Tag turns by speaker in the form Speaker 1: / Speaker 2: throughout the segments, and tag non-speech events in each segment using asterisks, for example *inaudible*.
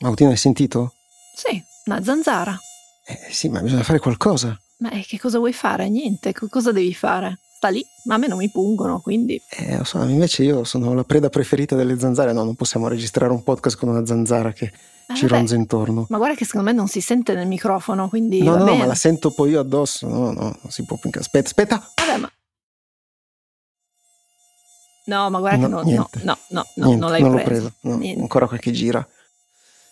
Speaker 1: Mautino, hai sentito?
Speaker 2: Sì, una zanzara.
Speaker 1: Eh sì, ma bisogna fare qualcosa.
Speaker 2: Ma eh, che cosa vuoi fare? Niente, co- cosa devi fare? Sta lì, ma a me non mi pungono, quindi...
Speaker 1: Eh, lo so, invece io sono la preda preferita delle zanzare. No, non possiamo registrare un podcast con una zanzara che
Speaker 2: Eh,
Speaker 1: ci
Speaker 2: vabbè.
Speaker 1: ronza intorno.
Speaker 2: Ma guarda che secondo me non si sente nel microfono, quindi
Speaker 1: No, no,
Speaker 2: bene.
Speaker 1: ma la sento poi io addosso. No, no, non si può più. Aspetta, aspetta.
Speaker 2: Vabbè, ma... No, ma guarda
Speaker 1: No,
Speaker 2: che no, no,
Speaker 1: niente.
Speaker 2: no, no, no,
Speaker 1: Niente,
Speaker 2: non l'hai
Speaker 1: l'ho
Speaker 2: preso.
Speaker 1: preso. No, ancora qualche gira.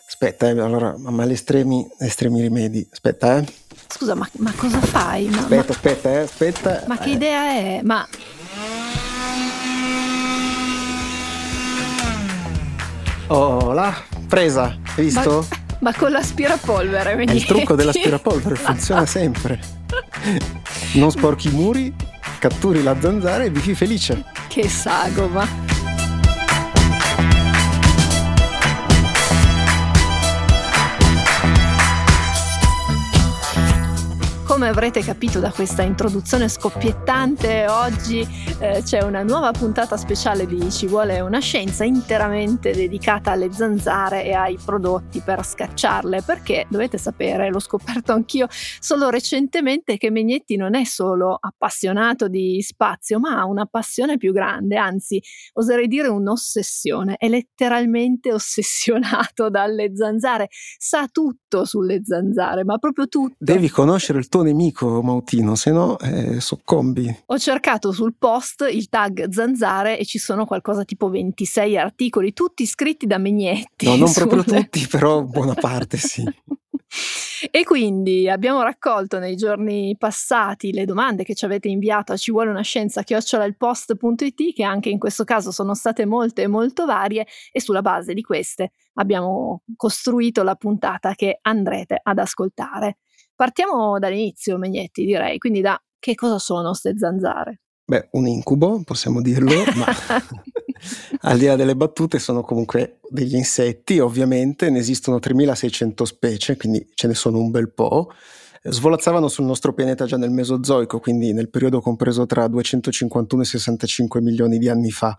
Speaker 1: Aspetta, eh, allora, ma gli estremi, estremi rimedi. Aspetta, eh.
Speaker 2: Scusa, ma, ma cosa fai? Ma,
Speaker 1: Aspetta, aspetta, eh, aspetta.
Speaker 2: ma- ma che
Speaker 1: Eh,
Speaker 2: idea è? Ma
Speaker 1: Oh, là, presa. Hai visto?
Speaker 2: Ma, ma con l'aspirapolvere,
Speaker 1: È il trucco dell'aspirapolvere, *laughs* funziona sempre. Non sporchi i muri, catturi la zanzara e vivi felice.
Speaker 2: Che sagoma. Come avrete capito da questa introduzione scoppiettante, oggi eh, c'è una nuova puntata speciale di Ci vuole una scienza interamente dedicata alle zanzare e ai prodotti per scacciarle, perché dovete sapere, l'ho scoperto anch'io solo recentemente, che Megnetti non è solo appassionato di spazio, ma ha una passione più grande, anzi oserei dire un'ossessione, è letteralmente *laughs* ossessionato dalle zanzare, sa tutto sulle zanzare, ma proprio tutto.
Speaker 1: Devi conoscere il tuo nemico, Mautino, se no eh, soccombi.
Speaker 2: Ho cercato sul post il tag zanzare e ci sono qualcosa tipo 26 articoli, tutti scritti da Megnetti.
Speaker 1: No, non *laughs* proprio
Speaker 2: sulle-
Speaker 1: tutti, però buona parte sì. *laughs*
Speaker 2: E quindi abbiamo raccolto nei giorni passati le domande che ci avete inviato a ci vuole una scienza chiocciolailpost.it che anche in questo caso sono state molte e molto varie e sulla base di queste abbiamo costruito la puntata che andrete ad ascoltare. Partiamo dall'inizio, Megnetti, direi, quindi da che cosa sono ste zanzare?
Speaker 1: Beh, un incubo, possiamo dirlo, ma *laughs* al di là delle battute sono comunque degli insetti, ovviamente, ne esistono 3600 specie, quindi ce ne sono un bel po'. Svolazzavano sul nostro pianeta già nel Mesozoico, quindi nel periodo compreso tra 251 e 65 milioni di anni fa.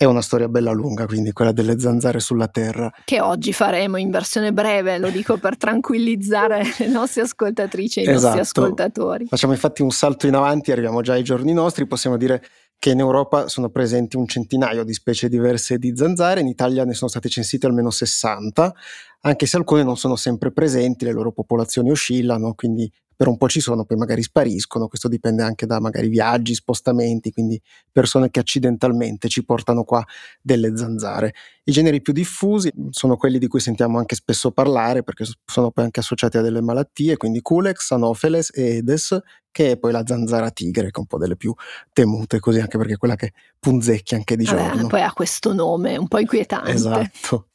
Speaker 1: È una storia bella lunga, quindi quella delle zanzare sulla Terra.
Speaker 2: Che oggi faremo in versione breve, lo dico per tranquillizzare *laughs* le nostre ascoltatrici e i nostri
Speaker 1: Esatto.
Speaker 2: ascoltatori.
Speaker 1: Facciamo infatti un salto in avanti, arriviamo già ai giorni nostri, possiamo dire che in Europa sono presenti un centinaio di specie diverse di zanzare, in Italia ne sono state censite almeno 60, anche se alcune non sono sempre presenti, le loro popolazioni oscillano, quindi per un po' ci sono, poi magari spariscono, questo dipende anche da magari viaggi, spostamenti, quindi persone che accidentalmente ci portano qua delle zanzare. I generi più diffusi sono quelli di cui sentiamo anche spesso parlare perché sono poi anche associati a delle malattie, quindi Culex, Anopheles e Aedes, che è poi la zanzara tigre, che è un po' delle più temute, così anche perché è quella che punzecchia anche di
Speaker 2: Vabbè,
Speaker 1: giorno.
Speaker 2: poi ha questo nome un po' inquietante.
Speaker 1: Esatto.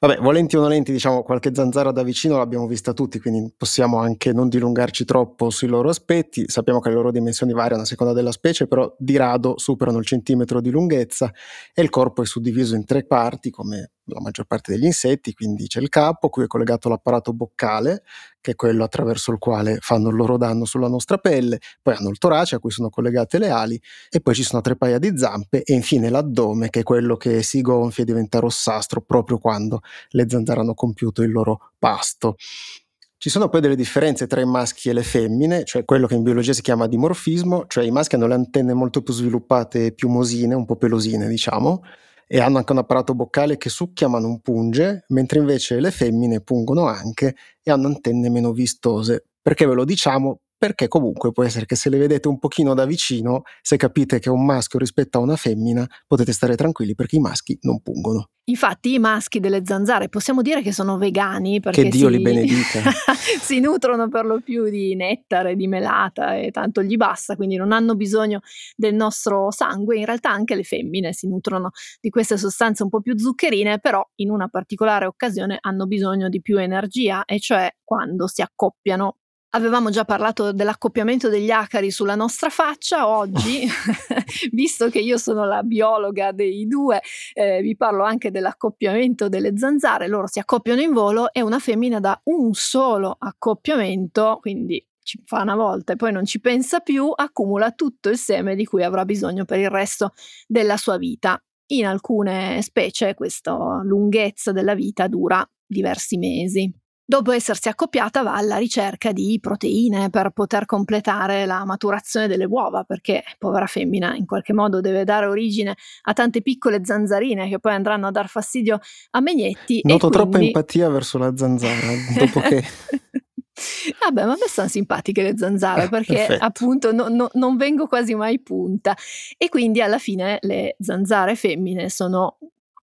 Speaker 1: Vabbè, volenti o nolenti, diciamo qualche zanzara da vicino l'abbiamo vista tutti, quindi possiamo anche non dilungarci troppo sui loro aspetti. Sappiamo che le loro dimensioni variano a seconda della specie, però di rado superano il centimetro di lunghezza e il corpo è suddiviso in tre parti, come la maggior parte degli insetti, quindi c'è il capo, cui è collegato l'apparato boccale, che è quello attraverso il quale fanno il loro danno sulla nostra pelle, poi hanno il torace a cui sono collegate le ali e poi ci sono tre paia di zampe e infine l'addome che è quello che si gonfia e diventa rossastro proprio quando le zanzare hanno compiuto il loro pasto. Ci sono poi delle differenze tra i maschi e le femmine, cioè quello che in biologia si chiama dimorfismo, cioè i maschi hanno le antenne molto più sviluppate e più mosine, un po' pelosine diciamo, e hanno anche un apparato boccale che succhia ma non punge, mentre invece le femmine pungono anche e hanno antenne meno vistose. Perché ve lo diciamo? Perché comunque può essere che se le vedete un pochino da vicino, se capite che è un maschio rispetto a una femmina, potete stare tranquilli perché i maschi non pungono.
Speaker 2: Infatti i maschi delle zanzare possiamo dire che sono vegani perché
Speaker 1: Che Dio
Speaker 2: si,
Speaker 1: li benedica. *laughs*
Speaker 2: si nutrono per lo più di nettare, di melata e tanto gli basta, quindi non hanno bisogno del nostro sangue. In realtà anche le femmine si nutrono di queste sostanze un po' più zuccherine, però in una particolare occasione hanno bisogno di più energia, e cioè quando si accoppiano. Avevamo già parlato dell'accoppiamento degli acari sulla nostra faccia, oggi, *laughs* *laughs* visto che io sono la biologa dei due, eh, vi parlo anche dell'accoppiamento delle zanzare, loro si accoppiano in volo e una femmina da un solo accoppiamento, quindi ci fa una volta e poi non ci pensa più, accumula tutto il seme di cui avrà bisogno per il resto della sua vita. In alcune specie questa lunghezza della vita dura diversi mesi. Dopo essersi accoppiata va alla ricerca di proteine per poter completare la maturazione delle uova, perché povera femmina in qualche modo deve dare origine a tante piccole zanzarine che poi andranno a dar fastidio a Megnetti.
Speaker 1: Noto
Speaker 2: quindi...
Speaker 1: troppa empatia verso la zanzara, dopo che... *laughs*
Speaker 2: Vabbè, ma a me sono simpatiche le zanzare perché Perfetto. appunto no, no, non vengo quasi mai punta e quindi alla fine le zanzare femmine sono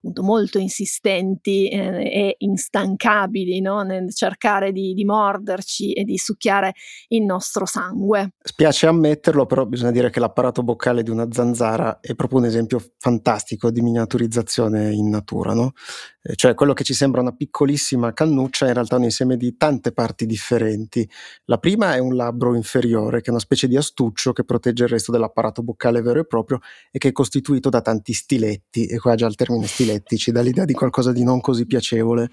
Speaker 2: appunto molto insistenti eh, e instancabili no? nel cercare di, di, morderci e di succhiare il nostro sangue.
Speaker 1: Spiace ammetterlo, però bisogna dire che l'apparato boccale di una zanzara è proprio un esempio fantastico di miniaturizzazione in natura, no? eh, cioè quello che ci sembra una piccolissima cannuccia è in realtà un insieme di tante parti differenti. La prima è un labbro inferiore, che è una specie di astuccio che protegge il resto dell'apparato boccale vero e proprio e che è costituito da tanti stiletti, e qua già il termine stiletti stiletti, ci dà l'idea di qualcosa di non così piacevole.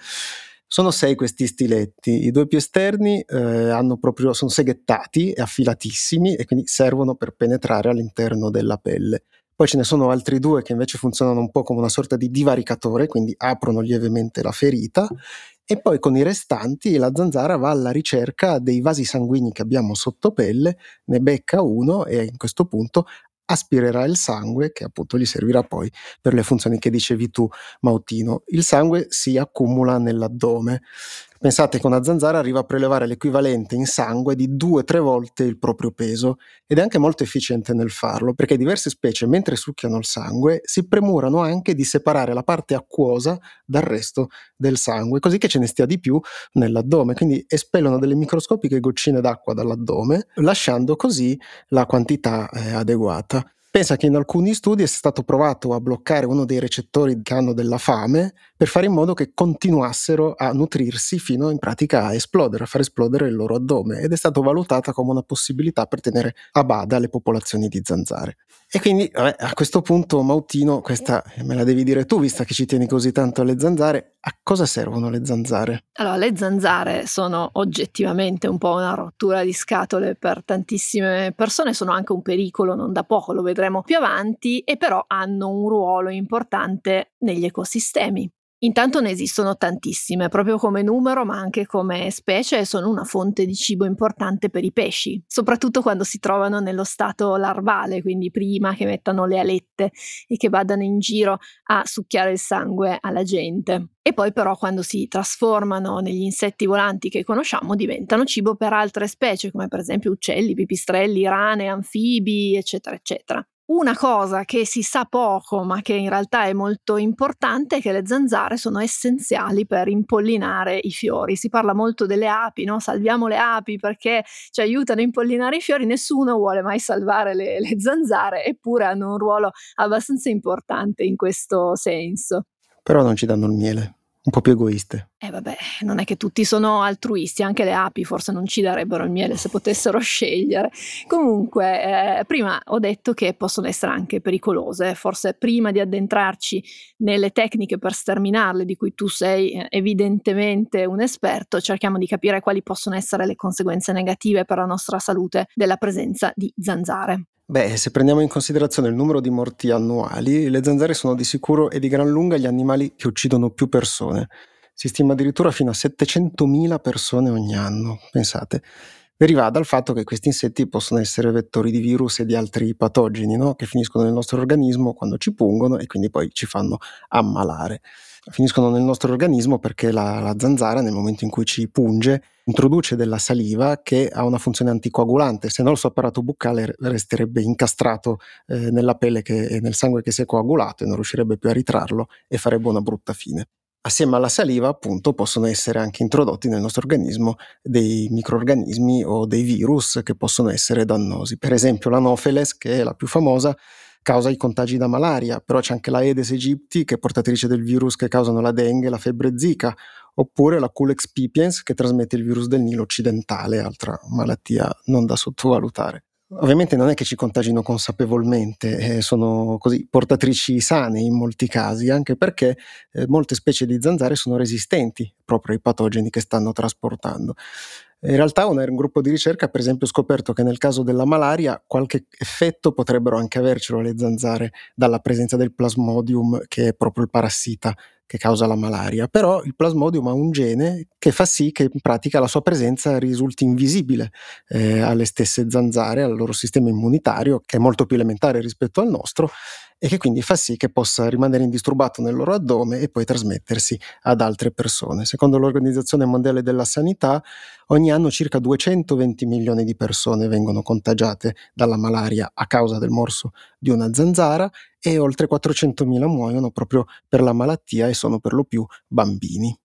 Speaker 1: Sono sei questi stiletti, i due più esterni eh, proprio, sono seghettati e affilatissimi e quindi servono per penetrare all'interno della pelle. Poi ce ne sono altri due che invece funzionano un po' come una sorta di divaricatore, quindi aprono lievemente la ferita e poi con i restanti la zanzara va alla ricerca dei vasi sanguigni che abbiamo sotto pelle, ne becca uno e in questo punto aspirerà il sangue che appunto gli servirà poi per le funzioni che dicevi tu Mautino. Il sangue si accumula nell'addome Pensate che una zanzara arriva a prelevare l'equivalente in sangue di due o tre volte il proprio peso ed è anche molto efficiente nel farlo perché diverse specie mentre succhiano il sangue si premurano anche di separare la parte acquosa dal resto del sangue così che ce ne stia di più nell'addome, quindi espellono delle microscopiche goccine d'acqua dall'addome lasciando così la quantità eh, adeguata. Pensa che in alcuni studi è stato provato a bloccare uno dei recettori che hanno della fame per fare in modo che continuassero a nutrirsi fino in pratica a esplodere, a far esplodere il loro addome ed è stato valutata come una possibilità per tenere a bada le popolazioni di zanzare. E quindi vabbè, a questo punto, Mautino, questa me la devi dire tu, vista che ci tieni così tanto alle zanzare, a cosa servono le zanzare?
Speaker 2: Allora, le zanzare sono oggettivamente un po' una rottura di scatole per tantissime persone, sono anche un pericolo, non da poco, lo vedremo più avanti, e però hanno un ruolo importante negli ecosistemi. Intanto ne esistono tantissime, proprio come numero, ma anche come specie, e sono una fonte di cibo importante per i pesci, soprattutto quando si trovano nello stato larvale, quindi prima che mettano le alette e che vadano in giro a succhiare il sangue alla gente. E poi però quando si trasformano negli insetti volanti che conosciamo diventano cibo per altre specie, come per esempio uccelli, pipistrelli, rane, anfibi, eccetera, eccetera. Una cosa che si sa poco, ma che in realtà è molto importante, è che le zanzare sono essenziali per impollinare i fiori. Si parla molto delle api, no? Salviamo le api perché ci aiutano a impollinare i fiori. Nessuno vuole mai salvare le, le zanzare, eppure hanno un ruolo abbastanza importante in questo senso.
Speaker 1: Però non ci danno il miele un po' più egoiste.
Speaker 2: Eh vabbè, non è che tutti sono altruisti, anche le api forse non ci darebbero il miele se potessero *laughs* scegliere. Comunque, eh, prima ho detto che possono essere anche pericolose, forse prima di addentrarci nelle tecniche per sterminarle, di cui tu sei eh, evidentemente un esperto, cerchiamo di capire quali possono essere le conseguenze negative per la nostra salute della presenza di zanzare.
Speaker 1: Beh, se prendiamo in considerazione il numero di morti annuali, le zanzare sono di sicuro e di gran lunga gli animali che uccidono più persone. Si stima addirittura fino a 700.000 persone ogni anno, pensate. Deriva dal fatto che questi insetti possono essere vettori di virus e di altri patogeni, no? che finiscono nel nostro organismo quando ci pungono e quindi poi ci fanno ammalare finiscono nel nostro organismo perché la, la, zanzara nel momento in cui ci punge introduce della saliva che ha una funzione anticoagulante, se no il suo apparato buccale resterebbe incastrato eh, nella pelle e nel sangue che si è coagulato e non riuscirebbe più a ritrarlo e farebbe una brutta fine. Assieme alla saliva, appunto, possono essere anche introdotti nel nostro organismo dei microorganismi o dei virus che possono essere dannosi. Per esempio l'anopheles, che è la più famosa, causa i contagi da malaria, però c'è anche la Aedes aegypti che è portatrice del virus che causano la dengue e la febbre zika, oppure la Culex pipiens che trasmette il virus del Nilo occidentale, altra malattia non da sottovalutare. Ovviamente non è che ci contagino consapevolmente, eh, sono così portatrici sane in molti casi, anche perché eh, molte specie di zanzare sono resistenti proprio ai patogeni che stanno trasportando. In realtà un, un gruppo di ricerca ha per esempio scoperto che nel caso della malaria qualche effetto potrebbero anche avercelo le zanzare dalla presenza del plasmodium che è proprio il parassita che causa la malaria, però il plasmodium ha un gene che fa sì che in pratica la sua presenza risulti invisibile eh, alle stesse zanzare, al loro sistema immunitario, che è molto più elementare rispetto al nostro, e che quindi fa sì che possa rimanere indisturbato nel loro addome e poi trasmettersi ad altre persone. Secondo l'Organizzazione Mondiale della Sanità, ogni anno circa 220 milioni di persone vengono contagiate dalla malaria a causa del morso di una zanzara e oltre 400.000 muoiono proprio per la malattia e sono per lo più bambini.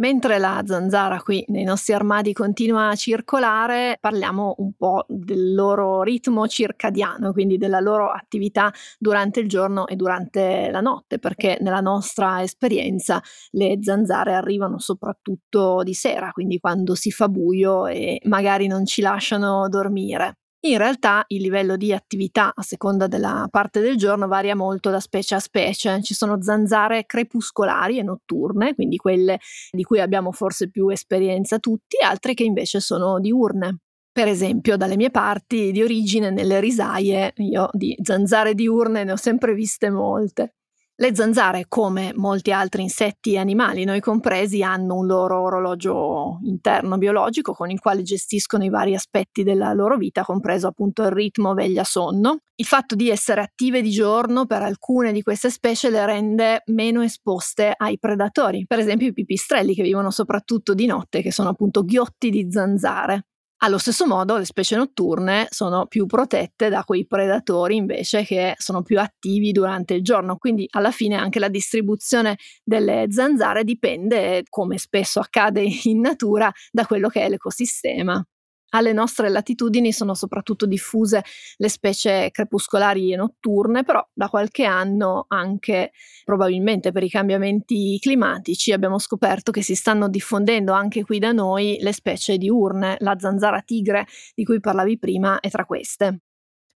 Speaker 2: Mentre la zanzara qui nei nostri armadi continua a circolare, parliamo un po' del loro ritmo circadiano, quindi della loro attività durante il giorno e durante la notte, perché nella nostra esperienza le zanzare arrivano soprattutto di sera, quindi quando si fa buio e magari non ci lasciano dormire. In realtà il livello di attività a seconda della parte del giorno varia molto da specie a specie. Ci sono zanzare crepuscolari e notturne, quindi quelle di cui abbiamo forse più esperienza tutti, altre che invece sono diurne. Per esempio, dalle mie parti di origine, nelle risaie, io di zanzare diurne ne ho sempre viste molte. Le zanzare, come molti altri insetti e animali, noi compresi, hanno un loro orologio interno biologico con il quale gestiscono i vari aspetti della loro vita, compreso appunto il ritmo veglia-sonno. Il fatto di essere attive di giorno per alcune di queste specie le rende meno esposte ai predatori, per esempio i pipistrelli che vivono soprattutto di notte, che sono appunto ghiotti di zanzare. Allo stesso modo le specie notturne sono più protette da quei predatori invece che sono più attivi durante il giorno, quindi alla fine anche la distribuzione delle zanzare dipende, come spesso accade in natura, da quello che è l'ecosistema. Alle nostre latitudini sono soprattutto diffuse le specie crepuscolari e notturne, però da qualche anno anche probabilmente per i cambiamenti climatici abbiamo scoperto che si stanno diffondendo anche qui da noi le specie diurne, la zanzara tigre di cui parlavi prima è tra queste.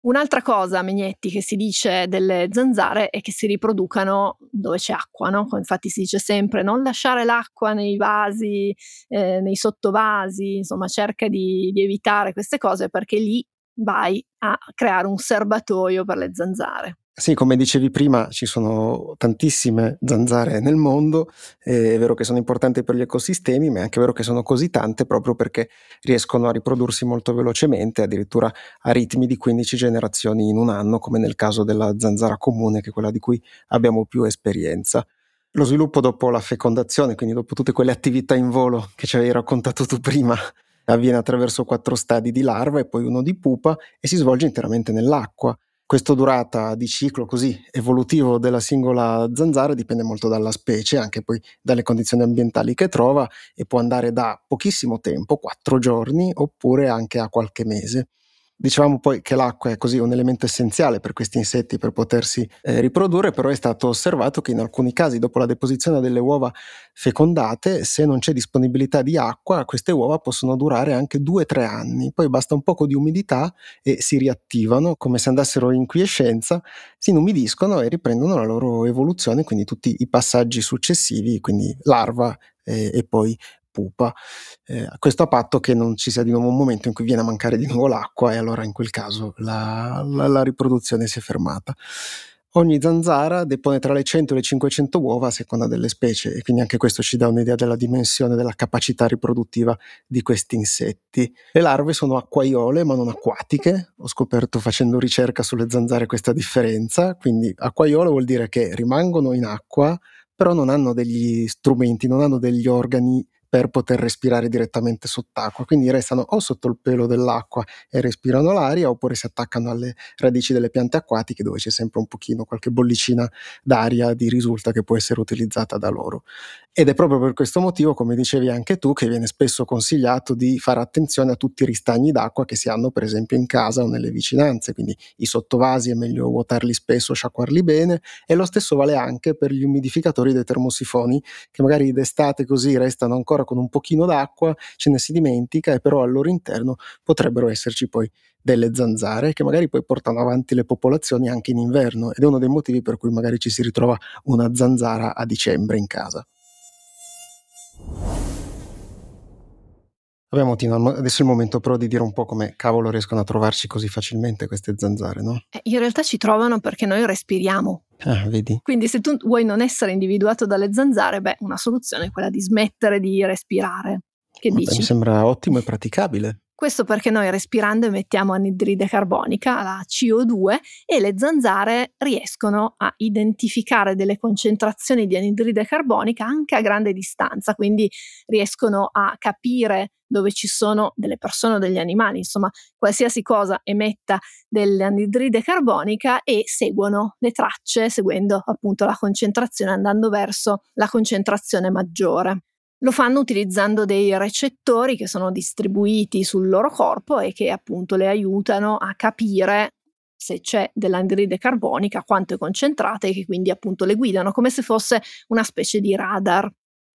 Speaker 2: Un'altra cosa, Megnetti, che si dice delle zanzare è che si riproducano dove c'è acqua, no? Infatti si dice sempre non lasciare l'acqua nei vasi, eh, nei sottovasi, insomma cerca di, di evitare queste cose perché lì vai a creare un serbatoio per le zanzare.
Speaker 1: Sì, come dicevi prima, ci sono tantissime zanzare nel mondo, è vero che sono importanti per gli ecosistemi, ma è anche vero che sono così tante proprio perché riescono a riprodursi molto velocemente, addirittura a ritmi di 15 generazioni in un anno, come nel caso della zanzara comune, che è quella di cui abbiamo più esperienza. Lo sviluppo dopo la fecondazione, quindi dopo tutte quelle attività in volo che ci avevi raccontato tu prima, avviene attraverso quattro stadi di larva e poi uno di pupa e si svolge interamente nell'acqua. Questa durata di ciclo così evolutivo della singola zanzara dipende molto dalla specie, anche poi dalle condizioni ambientali che trova e può andare da pochissimo tempo, quattro giorni, oppure anche a qualche mese. Dicevamo poi che l'acqua è così un elemento essenziale per questi insetti per potersi eh, riprodurre, però è stato osservato che in alcuni casi dopo la deposizione delle uova fecondate, se non c'è disponibilità di acqua, queste uova possono durare anche 2-3 anni, poi basta un poco di umidità e si riattivano come se andassero in quiescenza, si inumidiscono e riprendono la loro evoluzione, quindi tutti i passaggi successivi, quindi larva e, e poi pupa. Eh, questo a patto che non ci sia di nuovo un momento in cui viene a mancare di nuovo l'acqua e allora in quel caso la, la, la riproduzione si è fermata. Ogni zanzara depone tra le 100 e le 500 uova a seconda delle specie e quindi anche questo ci dà un'idea della dimensione della capacità riproduttiva di questi insetti. Le larve sono acquaiole ma non acquatiche, ho scoperto facendo ricerca sulle zanzare questa differenza, quindi acquaiole vuol dire che rimangono in acqua però non hanno degli strumenti, non hanno degli organi per poter respirare direttamente sott'acqua, quindi restano o sotto il pelo dell'acqua e respirano l'aria oppure si attaccano alle radici delle piante acquatiche dove c'è sempre un pochino qualche bollicina d'aria di risulta che può essere utilizzata da loro. Ed è proprio per questo motivo, come dicevi anche tu, che viene spesso consigliato di fare attenzione a tutti i ristagni d'acqua che si hanno per esempio in casa o nelle vicinanze, quindi i sottovasi è meglio vuotarli spesso, sciacquarli bene e lo stesso vale anche per gli umidificatori dei termosifoni che magari d'estate così restano ancora con un pochino d'acqua, ce ne si dimentica e però al loro interno potrebbero esserci poi delle zanzare che magari poi portano avanti le popolazioni anche in inverno ed è uno dei motivi per cui magari ci si ritrova una zanzara a dicembre in casa. Vabbè Motina, adesso è il momento però di dire un po' come cavolo riescono a trovarci così facilmente queste zanzare, no?
Speaker 2: Eh, in realtà ci trovano perché noi respiriamo.
Speaker 1: Ah, vedi?
Speaker 2: Quindi se tu vuoi non essere individuato dalle zanzare, beh, una soluzione è quella di smettere di respirare. Che
Speaker 1: Vabbè,
Speaker 2: dici?
Speaker 1: Mi sembra ottimo e praticabile.
Speaker 2: Questo perché noi respirando emettiamo anidride carbonica, la CO2, e le zanzare riescono a identificare delle concentrazioni di anidride carbonica anche a grande distanza, quindi riescono a capire dove ci sono delle persone o degli animali, insomma qualsiasi cosa emetta dell'anidride carbonica e seguono le tracce seguendo appunto la concentrazione andando verso la concentrazione maggiore. Lo fanno utilizzando dei recettori che sono distribuiti sul loro corpo e che appunto le aiutano a capire se c'è dell'anidride carbonica, quanto è concentrata e che quindi appunto le guidano come se fosse una specie di radar.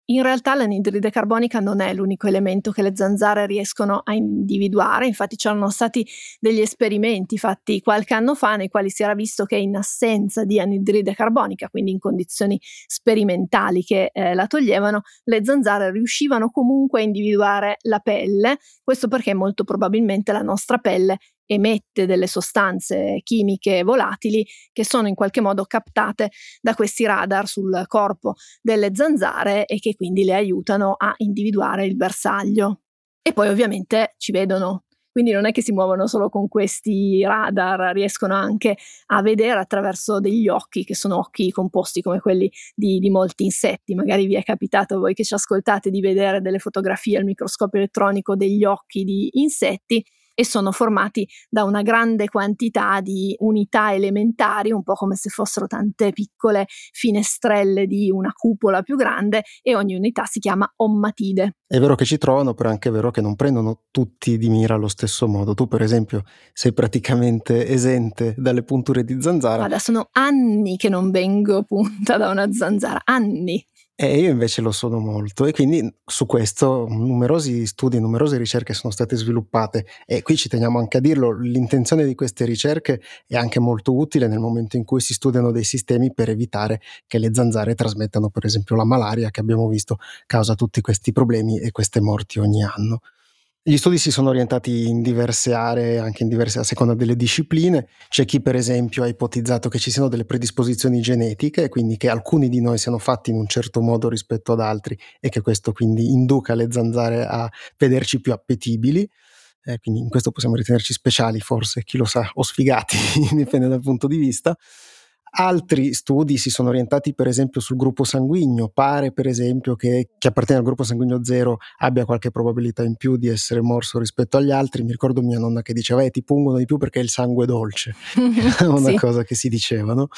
Speaker 2: In realtà l'anidride carbonica non è l'unico elemento che le zanzare riescono a individuare, infatti c'erano stati degli esperimenti fatti qualche anno fa nei quali si era visto che in assenza di anidride carbonica, quindi in condizioni sperimentali che eh, la toglievano, le zanzare riuscivano comunque a individuare la pelle, questo perché molto probabilmente la nostra pelle emette delle sostanze chimiche volatili che sono in qualche modo captate da questi radar sul corpo delle zanzare e che quindi le aiutano a individuare il bersaglio. E poi ovviamente ci vedono. Quindi non è che si muovono solo con questi radar, riescono anche a vedere attraverso degli occhi, che sono occhi composti come quelli di, di molti insetti. Magari vi è capitato voi che ci ascoltate di vedere delle fotografie al microscopio elettronico degli occhi di insetti e sono formati da una grande quantità di unità elementari, un po' come se fossero tante piccole finestrelle di una cupola più grande e ogni unità si chiama ommatide.
Speaker 1: È vero che ci trovano, però è anche vero che non prendono tutti di mira allo stesso modo. Tu, per esempio, sei praticamente esente dalle punture di zanzara.
Speaker 2: Guarda, sono anni che non vengo punta da una zanzara, anni.
Speaker 1: E io invece lo sono molto e quindi su questo numerosi studi, numerose ricerche sono state sviluppate e qui ci teniamo anche a dirlo, l'intenzione di queste ricerche è anche molto utile nel momento in cui si studiano dei sistemi per evitare che le zanzare trasmettano per esempio la malaria che abbiamo visto causa tutti questi problemi e queste morti ogni anno. Gli studi si sono orientati in diverse aree, anche in diverse a seconda delle discipline. C'è chi, per esempio, ha ipotizzato che ci siano delle predisposizioni genetiche, quindi che alcuni di noi siano fatti in un certo modo rispetto ad altri e che questo quindi induca le zanzare a vederci più appetibili. Eh, quindi in questo possiamo ritenerci speciali, forse, chi lo sa, o sfigati, *laughs* dipende dal punto di vista. Altri studi si sono orientati per esempio sul gruppo sanguigno, pare per esempio che chi appartiene al gruppo sanguigno zero abbia qualche probabilità in più di essere morso rispetto agli altri, mi ricordo mia nonna che diceva eh, ti pungono di più perché il sangue è dolce, *laughs* una sì. cosa che si dicevano,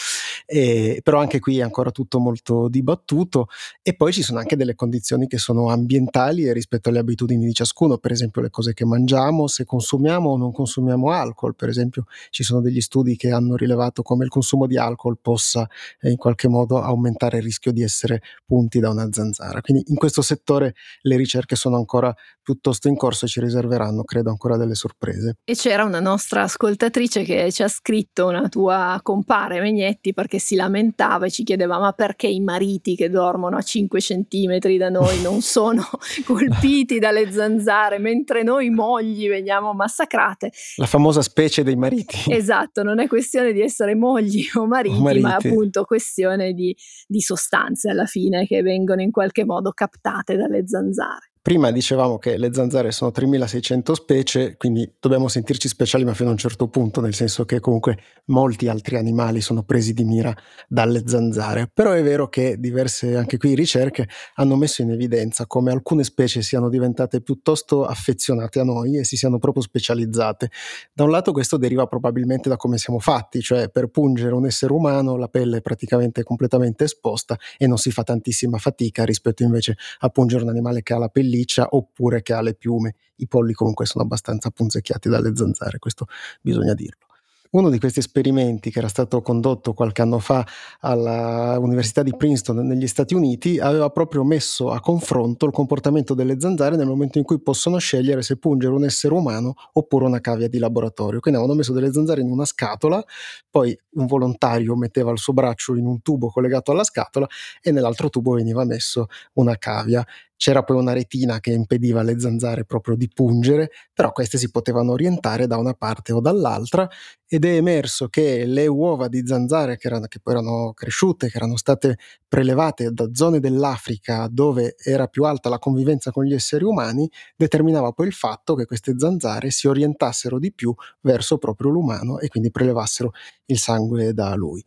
Speaker 1: e, però anche qui è ancora tutto molto dibattuto. E poi ci sono anche delle condizioni che sono ambientali e rispetto alle abitudini di ciascuno, per esempio le cose che mangiamo, se consumiamo o non consumiamo alcol, per esempio ci sono degli studi che hanno rilevato come il consumo di alcol alcol possa eh, in qualche modo aumentare il rischio di essere punti da una zanzara. Quindi in questo settore le ricerche sono ancora piuttosto in corso e ci riserveranno, credo, ancora delle sorprese.
Speaker 2: E c'era una nostra ascoltatrice che ci ha scritto una tua compare Megnetti perché si lamentava e ci chiedeva ma perché i mariti che dormono a 5 centimetri da noi *laughs* non sono colpiti dalle zanzare mentre noi mogli veniamo massacrate.
Speaker 1: La famosa specie dei mariti.
Speaker 2: Esatto, non è questione di essere mogli o mariti mariti, ma appunto questione di, di sostanze alla fine che vengono in qualche modo captate dalle zanzare.
Speaker 1: Prima dicevamo che le zanzare sono 3600 specie, quindi dobbiamo sentirci speciali ma fino a un certo punto, nel senso che comunque molti altri animali sono presi di mira dalle zanzare. Però è vero che diverse anche qui ricerche hanno messo in evidenza come alcune specie siano diventate piuttosto affezionate a noi e si siano proprio specializzate. Da un lato questo deriva probabilmente da come siamo fatti, cioè per pungere un essere umano la pelle è praticamente completamente esposta e non si fa tantissima fatica rispetto invece a pungere un animale che ha la pelliccia pelliccia oppure che ha le piume. I polli comunque sono abbastanza punzecchiati dalle zanzare, questo bisogna dirlo. Uno di questi esperimenti che era stato condotto qualche anno fa all'Università di Princeton negli Stati Uniti aveva proprio messo a confronto il comportamento delle zanzare nel momento in cui possono scegliere se pungere un essere umano oppure una cavia di laboratorio. Quindi avevano messo delle zanzare in una scatola, poi un volontario metteva il suo braccio in un tubo collegato alla scatola e nell'altro tubo veniva messo una cavia c'era poi una retina che impediva alle zanzare proprio di pungere, però queste si potevano orientare da una parte o dall'altra ed è emerso che le uova di zanzare che, erano, che poi erano cresciute, che erano state prelevate da zone dell'Africa dove era più alta la convivenza con gli esseri umani, determinava poi il fatto che queste zanzare si orientassero di più verso proprio l'umano e quindi prelevassero il sangue da lui.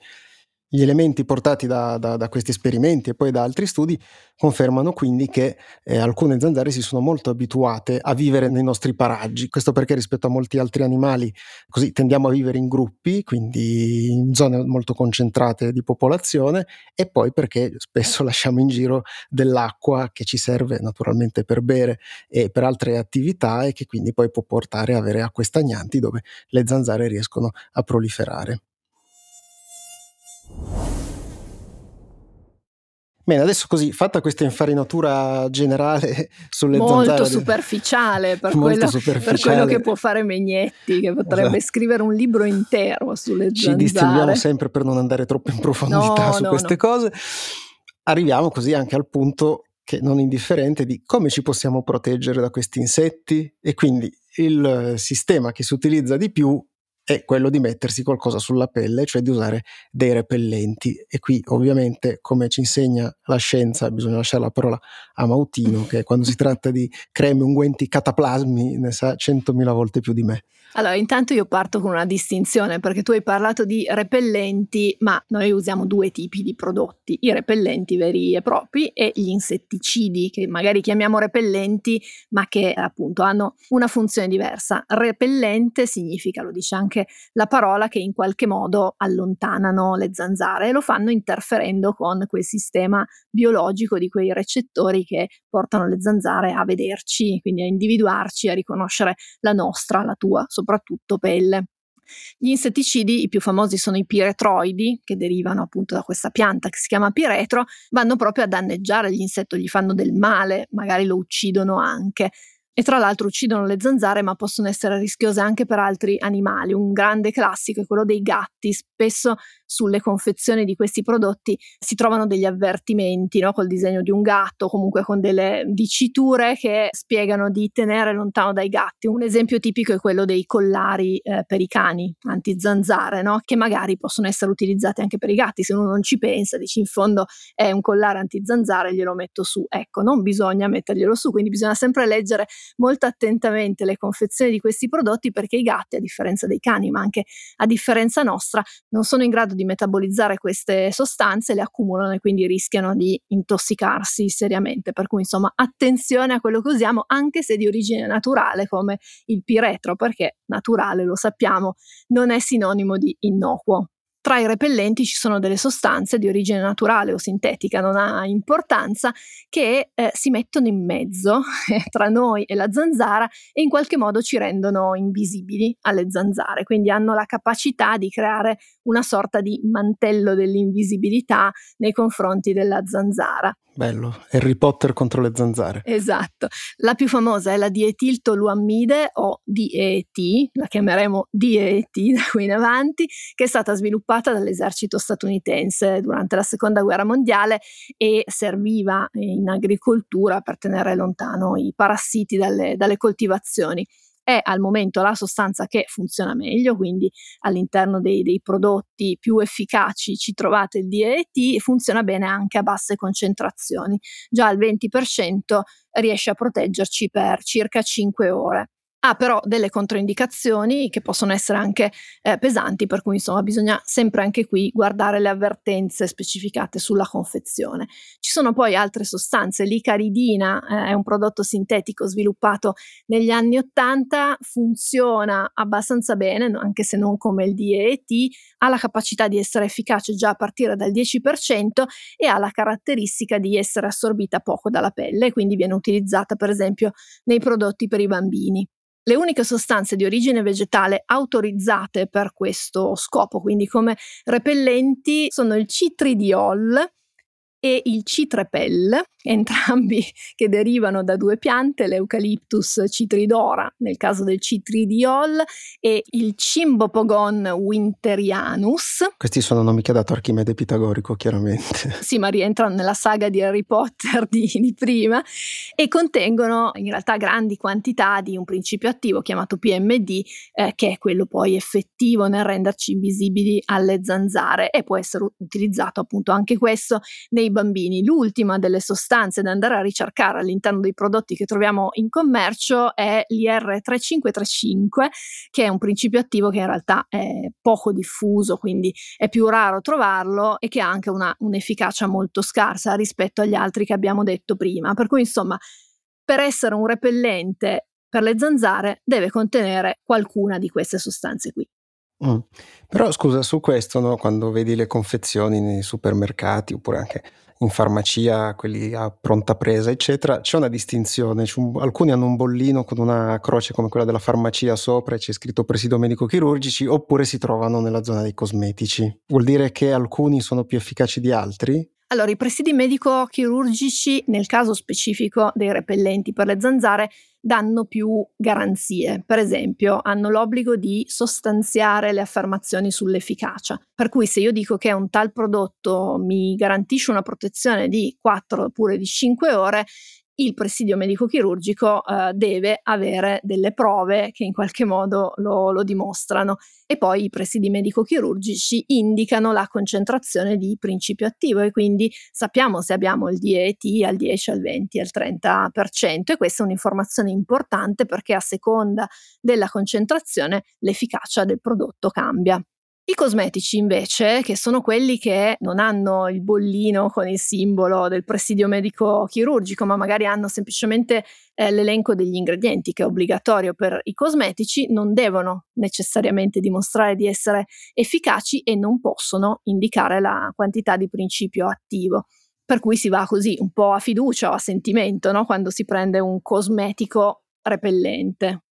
Speaker 1: Gli elementi portati da, da, da, questi esperimenti e poi da altri studi confermano quindi che eh, alcune zanzare si sono molto abituate a vivere nei nostri paraggi. Questo perché rispetto a molti altri animali così tendiamo a vivere in gruppi, quindi in zone molto concentrate di popolazione e poi perché spesso *laughs* lasciamo in giro dell'acqua che ci serve naturalmente per bere e per altre attività e che quindi poi può portare a avere acque stagnanti dove le zanzare riescono a proliferare. Bene, adesso così, fatta questa infarinatura generale *laughs* sulle
Speaker 2: molto
Speaker 1: zanzare...
Speaker 2: Superficiale per, molto quello, superficiale per quello che può fare Megnetti, che potrebbe esatto. scrivere un libro intero sulle
Speaker 1: Ci
Speaker 2: zanzare.
Speaker 1: Ci distinguiamo sempre per non andare troppo in profondità no, su no, queste no. cose. Arriviamo così anche al punto che non indifferente di come ci possiamo proteggere da questi insetti e quindi il sistema che si utilizza di più è quello di mettersi qualcosa sulla pelle, cioè di usare dei repellenti. E qui ovviamente, come ci insegna la scienza, bisogna lasciare la parola a Mautino, che quando si tratta di creme, unguenti, cataplasmi, ne sa centomila volte più di me.
Speaker 2: Allora, intanto io parto con una distinzione, perché tu hai parlato di repellenti, ma noi usiamo due tipi di prodotti, i repellenti veri e propri e gli insetticidi, che magari chiamiamo repellenti, ma che appunto hanno una funzione diversa. Repellente significa, lo dice anche la parola, che in qualche modo allontanano le zanzare e lo fanno interferendo con quel sistema biologico di quei recettori che portano le zanzare a vederci, quindi a individuarci, a riconoscere la nostra, la tua soprattutto pelle. Gli insetticidi, i più famosi sono i piretroidi, che derivano appunto da questa pianta che si chiama piretro, vanno proprio a danneggiare l'insetto, gli fanno del male, magari lo uccidono anche e tra l'altro uccidono le zanzare ma possono essere rischiose anche per altri animali. Un grande classico è quello dei gatti, spesso sulle confezioni di questi prodotti si trovano degli avvertimenti no? col disegno di un gatto, comunque con delle diciture che spiegano di tenere lontano dai gatti. Un esempio tipico è quello dei collari eh, per i cani anti-zanzare, no? che magari possono essere utilizzati anche per i gatti. Se uno non ci pensa, dici in fondo è un collare anti-zanzare, glielo metto su. Ecco, non bisogna metterglielo su, quindi bisogna sempre leggere molto attentamente le confezioni di questi prodotti perché i gatti, a differenza dei cani, ma anche a differenza nostra, non sono in grado di metabolizzare queste sostanze, le accumulano e quindi rischiano di intossicarsi seriamente. Per cui, insomma, attenzione a quello che usiamo, anche se di origine naturale, come il piretro, perché naturale, lo sappiamo, non è sinonimo di innocuo. Tra i repellenti ci sono delle sostanze di origine naturale o sintetica, non ha importanza, che eh, si mettono in mezzo *laughs* eh, tra noi e la zanzara e in qualche modo ci rendono invisibili alle zanzare, quindi hanno la capacità di creare una sorta di mantello dell'invisibilità nei confronti della zanzara.
Speaker 1: Bello, Harry Potter contro le zanzare.
Speaker 2: Esatto. La più famosa è la dietiltoluammide o DET, la chiameremo DET *laughs* da qui in avanti, che è stata sviluppata dall'esercito statunitense durante la seconda guerra mondiale e serviva in agricoltura per tenere lontano i parassiti dalle, dalle coltivazioni è al momento la sostanza che funziona meglio, quindi all'interno dei, dei prodotti più efficaci ci trovate il DET, funziona bene anche a basse concentrazioni, già al 20% riesce a proteggerci per circa 5 ore ha però delle controindicazioni che possono essere anche eh, pesanti, per cui insomma bisogna sempre anche qui guardare le avvertenze specificate sulla confezione. Ci sono poi altre sostanze, l'icaridina eh, è un prodotto sintetico sviluppato negli anni 80, funziona abbastanza bene, anche se non come il DET, ha la capacità di essere efficace già a partire dal 10% e ha la caratteristica di essere assorbita poco dalla pelle, quindi viene utilizzata per esempio nei prodotti per i bambini. Le uniche sostanze di origine vegetale autorizzate per questo scopo, quindi come repellenti, sono il citridiol e il citrepel, entrambi *laughs* che derivano da due piante, l'Eucalyptus citridora nel caso del citridiol e il Cimbopogon winterianus.
Speaker 1: Questi sono nomi che ha dato Archimede Pitagorico, chiaramente. *laughs*
Speaker 2: Sì, ma rientrano nella saga di Harry Potter di, di prima e contengono in realtà grandi quantità di un principio attivo chiamato PMD, eh, che è quello poi effettivo nel renderci invisibili alle zanzare e può essere utilizzato appunto anche questo nei bambini. L'ultima delle sostanze sostanze da andare a ricercare all'interno dei prodotti che troviamo in commercio è l'IR3535, che è un principio attivo che in realtà è poco diffuso, quindi è più raro trovarlo e che ha anche una, un'efficacia molto scarsa rispetto agli altri che abbiamo detto prima. Per cui, insomma, per essere un repellente per le zanzare deve contenere qualcuna di queste sostanze qui.
Speaker 1: Mm. Però scusa, su questo, no, quando vedi le confezioni nei supermercati oppure anche in farmacia, quelli a pronta presa, eccetera, c'è una distinzione. C'è un, alcuni hanno un bollino con una croce come quella della farmacia sopra e c'è scritto presidio medico-chirurgici, oppure si trovano nella zona dei cosmetici. Vuol dire che alcuni sono più efficaci di altri?
Speaker 2: Allora, i presidi medico-chirurgici, nel caso specifico dei repellenti per le zanzare, danno più garanzie. Per esempio, hanno l'obbligo di sostanziare le affermazioni sull'efficacia. Per cui se io dico che un tal prodotto mi garantisce una protezione di 4 oppure di 5 ore, il presidio medico-chirurgico eh, deve avere delle prove che in qualche modo lo, lo, dimostrano e poi i presidi medico-chirurgici indicano la concentrazione di principio attivo e quindi sappiamo se abbiamo il DET al 10, al 20, al 30% e questa è un'informazione importante perché a seconda della concentrazione l'efficacia del prodotto cambia. I cosmetici invece, che sono quelli che non hanno il bollino con il simbolo del presidio medico chirurgico, ma magari hanno semplicemente eh, l'elenco degli ingredienti che è obbligatorio per i cosmetici, non devono necessariamente dimostrare di essere efficaci e non possono indicare la quantità di principio attivo. Per cui si va così un po' a fiducia o a sentimento no? quando si prende un cosmetico repellente.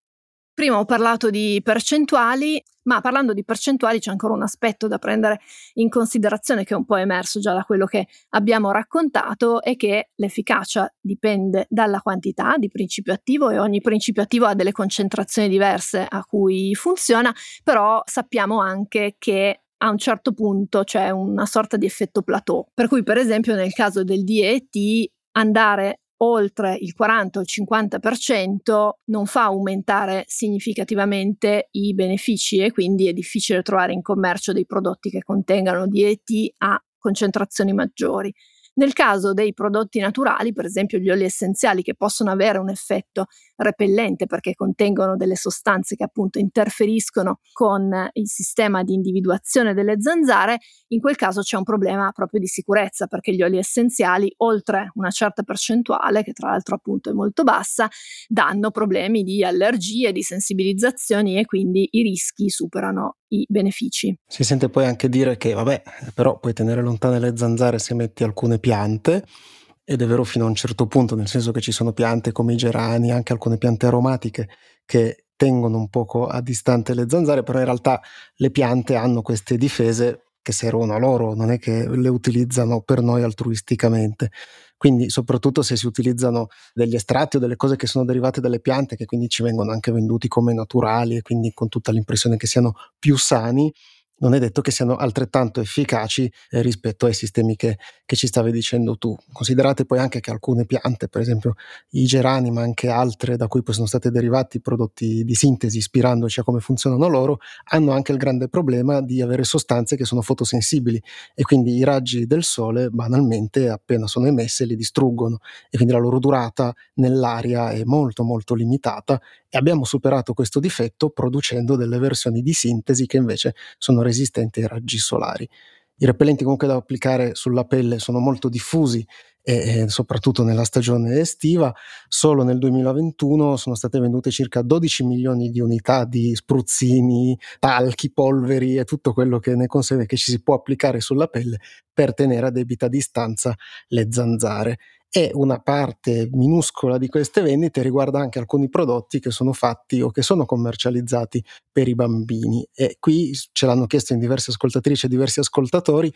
Speaker 2: Prima ho parlato di percentuali, ma parlando di percentuali c'è ancora un aspetto da prendere in considerazione che è un po' emerso già da quello che abbiamo raccontato e che l'efficacia dipende dalla quantità di principio attivo e ogni principio attivo ha delle concentrazioni diverse a cui funziona, però sappiamo anche che a un certo punto c'è una sorta di effetto plateau. Per cui, per esempio, nel caso del DET, andare oltre il 40 o il 50% non fa aumentare significativamente i benefici e quindi è difficile trovare in commercio dei prodotti che contengano DET a concentrazioni maggiori. Nel caso dei prodotti naturali, per esempio gli oli essenziali che possono avere un effetto repellente perché contengono delle sostanze che appunto interferiscono con il sistema di individuazione delle zanzare, in quel caso c'è un problema proprio di sicurezza perché gli oli essenziali, oltre una certa percentuale, che tra l'altro appunto è molto bassa, danno problemi di allergie, di sensibilizzazioni e quindi i rischi superano i benefici.
Speaker 1: Si sente poi anche dire che, vabbè, però puoi tenere lontane le zanzare se metti alcune piante ed è vero fino a un certo punto, nel senso che ci sono piante come i gerani, anche alcune piante aromatiche che tengono un poco a distante le zanzare, però in realtà le piante hanno queste difese che servono a loro, non è che le utilizzano per noi altruisticamente. Quindi, soprattutto se si utilizzano degli estratti o delle cose che sono derivate dalle piante, che quindi ci vengono anche venduti come naturali e quindi con tutta l'impressione che siano più sani, non è detto che siano altrettanto efficaci eh, rispetto ai sistemi che, che, ci stavi dicendo tu. Considerate poi anche che alcune piante, per esempio i gerani, ma anche altre da cui sono stati derivati prodotti di sintesi ispirandoci a come funzionano loro, hanno anche il grande problema di avere sostanze che sono fotosensibili e quindi i raggi del sole banalmente appena sono emesse li distruggono e quindi la loro durata nell'aria è molto molto limitata e abbiamo superato questo difetto producendo delle versioni di sintesi che invece sono resistenti ai raggi solari. I repellenti comunque da applicare sulla pelle sono molto diffusi e, e, soprattutto nella stagione estiva. Solo nel 2021 sono state vendute circa 12 milioni di unità di spruzzini, talchi, polveri e tutto quello che ne consegue che ci si può applicare sulla pelle per tenere a debita distanza le zanzare e una parte minuscola di queste vendite riguarda anche alcuni prodotti che sono fatti o che sono commercializzati per i bambini e qui ce l'hanno chiesto in diverse ascoltatrici e diversi ascoltatori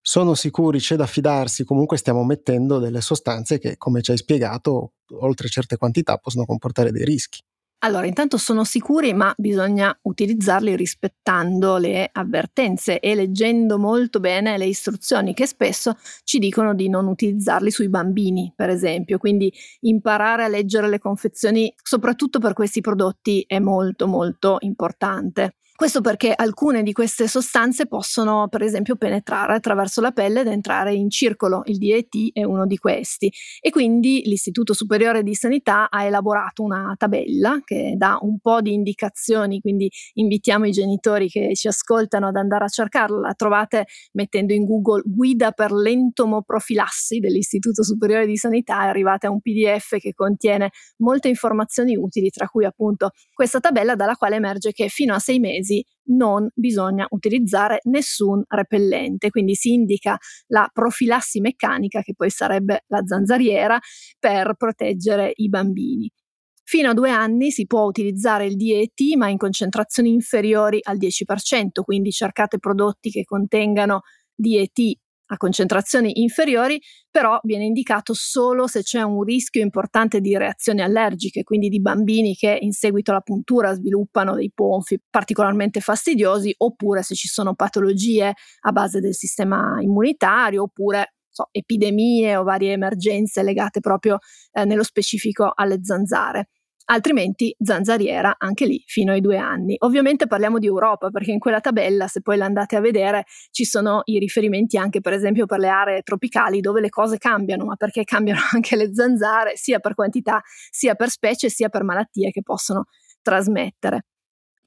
Speaker 1: sono sicuri, c'è da fidarsi, comunque stiamo mettendo delle sostanze che, come ci hai spiegato, oltre certe quantità possono comportare dei rischi.
Speaker 2: Allora, intanto sono sicuri, ma bisogna utilizzarli rispettando le avvertenze e leggendo molto bene le istruzioni che spesso ci dicono di non utilizzarli sui bambini, per esempio. Quindi imparare a leggere le confezioni, soprattutto per questi prodotti, è molto molto importante. Questo perché alcune di queste sostanze possono, per esempio, penetrare attraverso la pelle ed entrare in circolo. Il DET è uno di questi. E quindi l'Istituto Superiore di Sanità ha elaborato una tabella che dà un po' di indicazioni, quindi invitiamo i genitori che ci ascoltano ad andare a cercarla. La trovate mettendo in Google guida per l'entomoprofilassi dell'Istituto Superiore di Sanità e arrivate a un PDF che contiene molte informazioni utili, tra cui appunto questa tabella dalla quale emerge che fino a sei mesi mesi non bisogna utilizzare nessun repellente, quindi si indica la profilassi meccanica, che poi sarebbe la zanzariera, per proteggere i bambini. Fino a due anni si può utilizzare il DET, ma in concentrazioni inferiori al 10%, quindi cercate prodotti che contengano DET a concentrazioni inferiori, però viene indicato solo se c'è un rischio importante di reazioni allergiche, quindi di bambini che in seguito alla puntura sviluppano dei ponfi particolarmente fastidiosi, oppure se ci sono patologie a base del sistema immunitario, oppure so, epidemie o varie emergenze legate proprio eh, nello specifico alle zanzare altrimenti zanzariera anche lì fino ai due anni. Ovviamente parliamo di Europa perché in quella tabella, se poi l'andate a vedere, ci sono i riferimenti anche per esempio per le aree tropicali dove le cose cambiano, ma perché cambiano *laughs* anche le zanzare, sia per quantità, sia per specie, sia per malattie che possono trasmettere.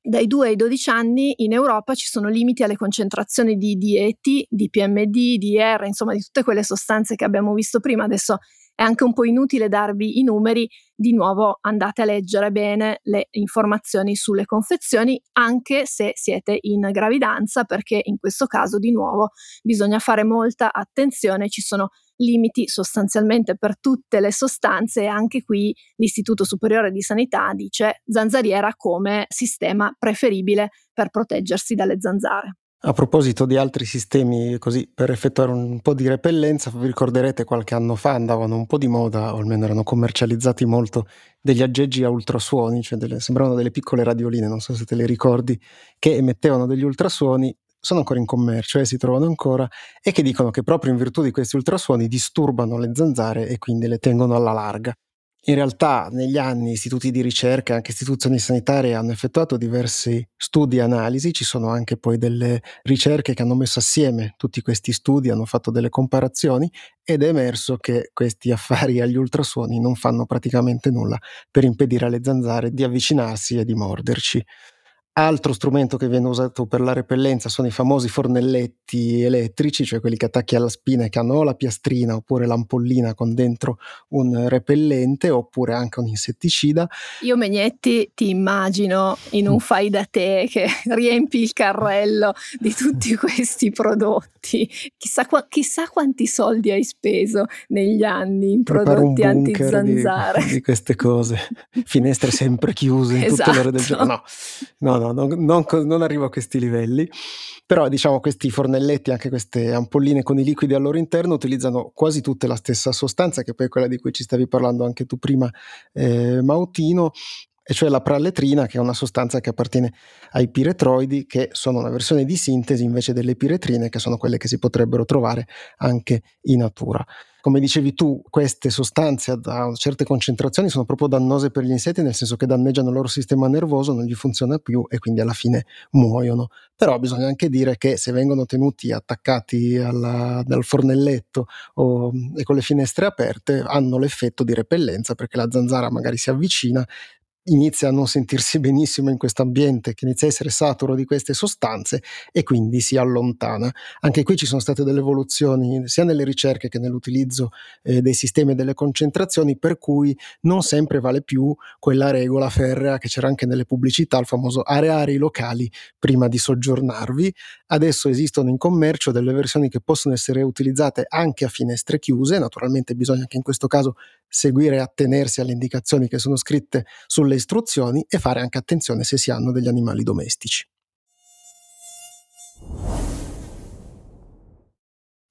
Speaker 2: Dai 2 ai 12 anni in Europa ci sono limiti alle concentrazioni di DET, di PMD, di R, insomma di tutte quelle sostanze che abbiamo visto prima. Adesso è anche un po' inutile darvi i numeri, di nuovo andate a leggere bene le informazioni sulle confezioni, anche se siete in gravidanza, perché in questo caso di nuovo bisogna fare molta attenzione, ci sono limiti sostanzialmente per tutte le sostanze e anche qui l'Istituto Superiore di Sanità dice zanzariera come sistema preferibile per proteggersi dalle zanzare.
Speaker 1: A proposito di altri sistemi così per effettuare un po' di repellenza, vi ricorderete qualche anno fa andavano un po' di moda, o almeno erano commercializzati molto, degli aggeggi a ultrasuoni, cioè delle, sembravano delle piccole radioline, non so se te le ricordi, che emettevano degli ultrasuoni, sono ancora in commercio e eh, si trovano ancora, e che dicono che proprio in virtù di questi ultrasuoni disturbano le zanzare e quindi le tengono alla larga. In realtà negli anni istituti di ricerca e anche istituzioni sanitarie hanno effettuato diversi studi e analisi, ci sono anche poi delle ricerche che hanno messo assieme tutti questi studi, hanno fatto delle comparazioni ed è emerso che questi affari agli ultrasuoni non fanno praticamente nulla per impedire alle zanzare di avvicinarsi e di morderci. Altro strumento che viene usato per la repellenza sono i famosi fornelletti elettrici, cioè quelli che attacchi alla spina e che hanno o la piastrina oppure l'ampollina con dentro un repellente oppure anche un insetticida.
Speaker 2: Io Megnetti ti immagino in un fai da te che *laughs* riempi il carrello di tutti *laughs* questi prodotti. Chissà, chissà quanti soldi hai speso negli anni in prodotti anti-zanzare.
Speaker 1: Di, di, queste cose, *laughs* finestre sempre chiuse in esatto. tutte le ore del giorno. No, no, no, non, non, non arrivo a questi livelli, però diciamo questi fornelletti, anche queste ampolline con i liquidi al loro interno utilizzano quasi tutte la stessa sostanza, che poi è quella di cui ci stavi parlando anche tu prima, eh, Mautino, e cioè la pralletrina, che è una sostanza che appartiene ai piretroidi, che sono una versione di sintesi invece delle piretrine, che sono quelle che si potrebbero trovare anche in natura. Come dicevi tu, queste sostanze a certe concentrazioni sono proprio dannose per gli insetti, nel senso che danneggiano il loro sistema nervoso, non gli funziona più e quindi alla fine muoiono. Però bisogna anche dire che se vengono tenuti attaccati alla, dal fornelletto o, e con le finestre aperte, hanno l'effetto di repellenza perché la zanzara magari si avvicina, inizia a non sentirsi benissimo in questo ambiente, che inizia a essere saturo di queste sostanze e quindi si allontana. Anche qui ci sono state delle evoluzioni sia nelle ricerche che nell'utilizzo eh, dei sistemi e delle concentrazioni, per cui non sempre vale più quella regola ferrea che c'era anche nelle pubblicità, il famoso areare i locali prima di soggiornarvi. Adesso esistono in commercio delle versioni che possono essere utilizzate anche a finestre chiuse, naturalmente bisogna che in questo caso seguire e attenersi alle indicazioni che sono scritte sulle istruzioni e fare anche attenzione se si hanno degli animali domestici.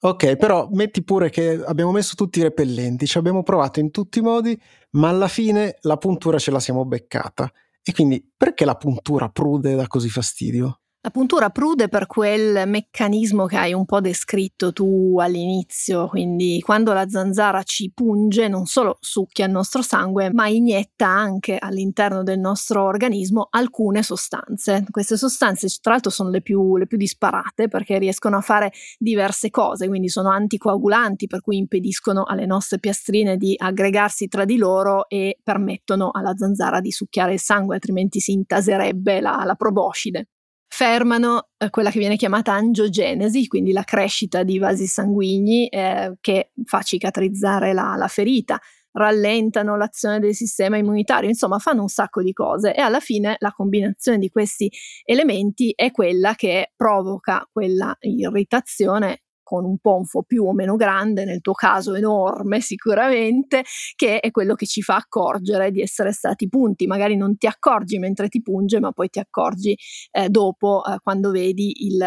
Speaker 1: Ok, però metti pure che abbiamo messo tutti i repellenti, ci abbiamo provato in tutti i modi, ma alla fine la puntura ce la siamo beccata. E quindi perché la puntura prude dà così fastidio?
Speaker 2: La puntura prude per quel meccanismo che hai un po' descritto tu all'inizio, quindi quando la zanzara ci punge non solo succhia il nostro sangue, ma inietta anche all'interno del nostro organismo alcune sostanze. Queste sostanze tra l'altro sono le più, le più disparate perché riescono a fare diverse cose, quindi sono anticoagulanti per cui impediscono alle nostre piastrine di aggregarsi tra di loro e permettono alla zanzara di succhiare il sangue, altrimenti si intaserebbe la, la proboscide fermano eh, quella che viene chiamata angiogenesi, quindi la crescita di vasi sanguigni eh, che fa cicatrizzare la, la ferita, rallentano l'azione del sistema immunitario, insomma fanno un sacco di cose e alla fine la combinazione di questi elementi è quella che provoca quella irritazione con un ponfo più o meno grande, nel tuo caso enorme sicuramente, che è quello che ci fa accorgere di essere stati punti. Magari non ti accorgi mentre ti punge, ma poi ti accorgi eh, dopo eh, quando vedi il,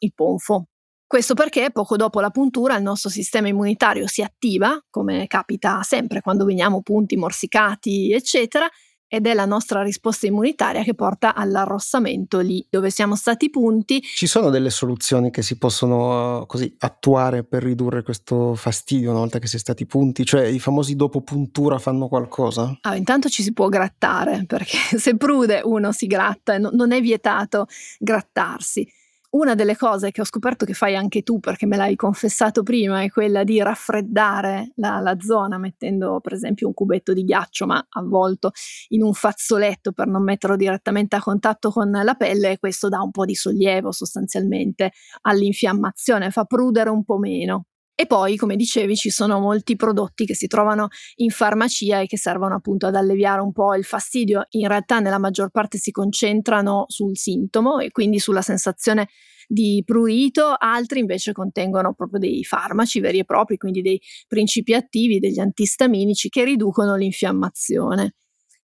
Speaker 2: il ponfo. Questo perché poco dopo la puntura il nostro sistema immunitario si attiva, come capita sempre quando veniamo punti, morsicati, eccetera, ed è la nostra risposta immunitaria che porta all'arrossamento lì dove siamo stati punti.
Speaker 1: Ci sono delle soluzioni che si possono così attuare per ridurre questo fastidio una volta che si è stati punti? Cioè i famosi dopo puntura fanno qualcosa?
Speaker 2: Ah, intanto ci si può grattare *laughs* perché se prude uno si gratta e no, non è vietato grattarsi una delle cose che ho scoperto che fai anche tu, perché me l'hai confessato prima, è quella di raffreddare la, la, zona mettendo per esempio un cubetto di ghiaccio, ma avvolto in un fazzoletto per non metterlo direttamente a contatto con la pelle e questo dà un po' di sollievo sostanzialmente all'infiammazione, fa prudere un po' meno. E poi, come dicevi, ci sono molti prodotti che si trovano in farmacia e che servono appunto ad alleviare un po' il fastidio. In realtà nella maggior parte si concentrano sul sintomo e quindi sulla sensazione di prurito, altri invece contengono proprio dei farmaci veri e propri, quindi dei principi attivi, degli antistaminici che riducono l'infiammazione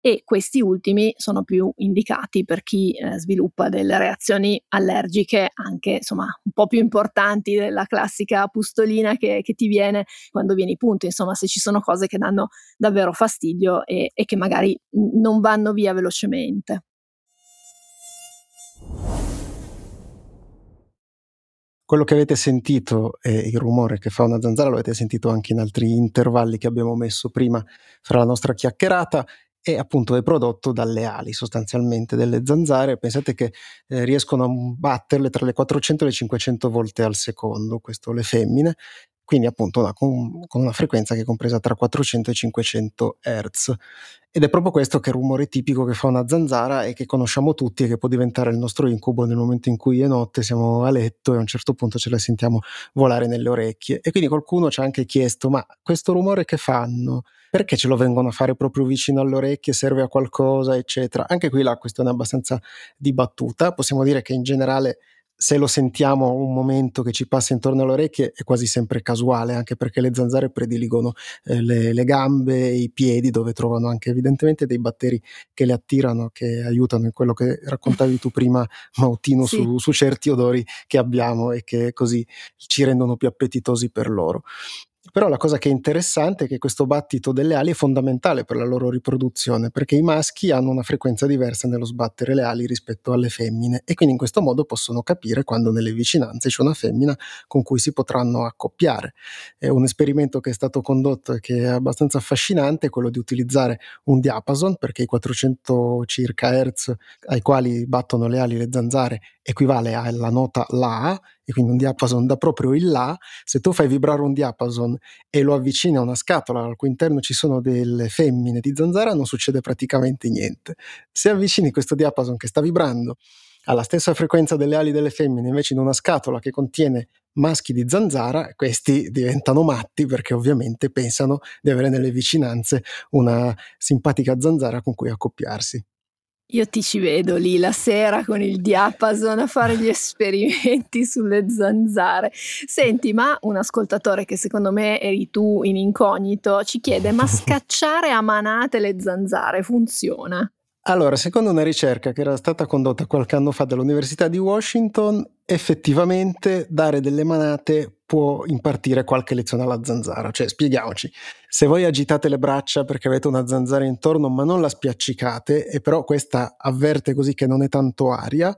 Speaker 2: e questi ultimi sono più indicati per chi eh, sviluppa delle reazioni allergiche anche insomma un po' più importanti della classica pustolina che, che ti viene quando vieni punto, insomma se ci sono cose che danno davvero fastidio e, e che magari non vanno via velocemente.
Speaker 1: quello che avete sentito e il rumore che fa una zanzara lo avete sentito anche in altri intervalli che abbiamo messo prima fra la nostra chiacchierata e appunto è prodotto dalle ali sostanzialmente delle zanzare. Pensate che eh, riescono a batterle tra le 400 e le 500 volte al secondo, questo le femmine, quindi appunto una, con, con, una frequenza che è compresa tra 400 e 500 Hz. Ed è proprio questo che è il rumore tipico che fa una zanzara e che conosciamo tutti e che può diventare il nostro incubo nel momento in cui è notte, siamo a letto e a un certo punto ce la sentiamo volare nelle orecchie. E quindi qualcuno ci ha anche chiesto, ma questo rumore che fanno? perché ce lo vengono a fare proprio vicino alle orecchie, serve a qualcosa, eccetera. Anche qui la questione è abbastanza dibattuta, possiamo dire che in generale se lo sentiamo un momento che ci passa intorno alle orecchie è quasi sempre casuale, anche perché le zanzare prediligono eh, le, le, gambe e i piedi, dove trovano anche evidentemente dei batteri che le attirano, che aiutano in quello che raccontavi tu prima, *laughs* Mautino, sì. su, su certi odori che abbiamo e che così ci rendono più appetitosi per loro. Però la cosa che è interessante è che questo battito delle ali è fondamentale per la loro riproduzione, perché i maschi hanno una frequenza diversa nello sbattere le ali rispetto alle femmine e quindi in questo modo possono capire quando nelle vicinanze c'è una femmina con cui si potranno accoppiare. È un esperimento che è stato condotto e che è abbastanza affascinante, quello di utilizzare un diapason, perché i 400 circa Hz ai quali battono le ali le zanzare equivale alla nota La e quindi un diapason da proprio il La, se tu fai vibrare un diapason e lo avvicini a una scatola al cui interno ci sono delle femmine di zanzara, non succede praticamente niente. Se avvicini questo diapason che sta vibrando alla stessa frequenza delle ali delle femmine invece in una scatola che contiene maschi di zanzara, questi diventano matti perché ovviamente pensano di avere nelle vicinanze una simpatica zanzara con cui accoppiarsi.
Speaker 2: Io ti ci vedo lì la sera con il diapason a fare gli esperimenti *laughs* sulle zanzare. Senti, ma un ascoltatore che secondo me eri tu in incognito ci chiede: ma *laughs* scacciare a manate le zanzare funziona?
Speaker 1: Allora, secondo una ricerca che era stata condotta qualche anno fa dall'Università di Washington, effettivamente dare delle manate può impartire qualche lezione alla zanzara. Cioè, spieghiamoci, se voi agitate le braccia perché avete una zanzara intorno ma non la spiaccicate e però questa avverte così che non è tanto aria,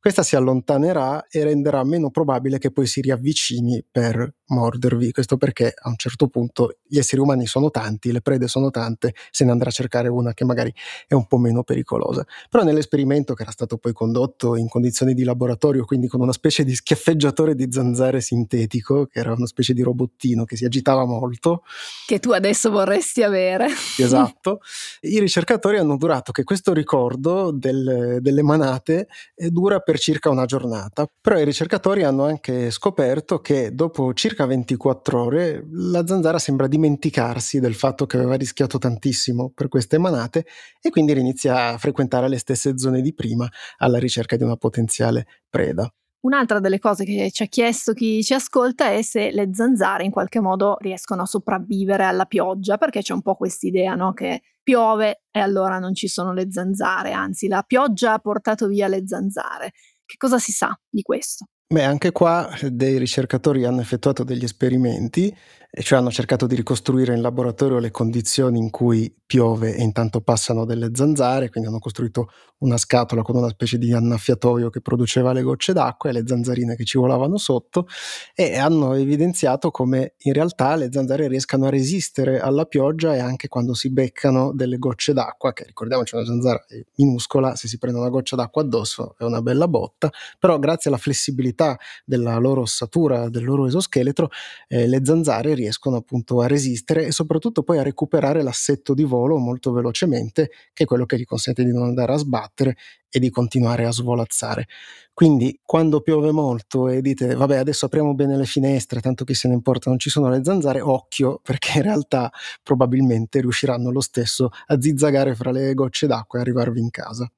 Speaker 1: questa si allontanerà e renderà meno probabile che poi si riavvicini per mordervi. Questo perché a un certo punto gli esseri umani sono tanti, le prede sono tante, se ne andrà a cercare una che magari è un po' meno pericolosa. Però nell'esperimento che era stato poi condotto in condizioni di laboratorio, quindi con una specie di schiaffeggiatore di zanzare sintetico, che era una specie di robottino che si agitava molto.
Speaker 2: Che tu adesso vorresti avere. *laughs*
Speaker 1: Esatto. I ricercatori hanno durato che questo ricordo del, delle manate eh, dura per circa una giornata. Però i ricercatori hanno anche scoperto che dopo circa 24 ore la zanzara sembra dimenticarsi del fatto che aveva rischiato tantissimo per queste manate e quindi inizia a frequentare le stesse zone di prima alla ricerca di una potenziale preda.
Speaker 2: Un'altra delle cose che ci ha chiesto chi ci ascolta è se le zanzare in qualche modo riescono a sopravvivere alla pioggia, perché c'è un po' quest'idea no? che piove e allora non ci sono le zanzare, anzi la pioggia ha portato via le zanzare. Che cosa si sa di questo?
Speaker 1: Beh, anche qua dei ricercatori hanno effettuato degli esperimenti, cioè hanno cercato di ricostruire in laboratorio le condizioni in cui piove e intanto passano delle zanzare, quindi hanno costruito una scatola con una specie di annaffiatoio che produceva le gocce d'acqua e le zanzarine che ci volavano sotto e hanno evidenziato come in realtà le zanzare riescano a resistere alla pioggia e anche quando si beccano delle gocce d'acqua, che ricordiamoci una zanzara è minuscola, se si prende una goccia d'acqua addosso è una bella botta, però grazie alla flessibilità della loro ossatura, del loro esoscheletro, eh, le zanzare riescono appunto a resistere e soprattutto poi a recuperare l'assetto di volo molto velocemente, che è quello che gli consente di non andare a sbattere e di continuare a svolazzare. Quindi quando piove molto e dite vabbè adesso apriamo bene le finestre, tanto chi se ne importa, non ci sono le zanzare, occhio *laughs* perché in realtà probabilmente riusciranno lo stesso a zizzagare fra le gocce d'acqua e arrivarvi in casa.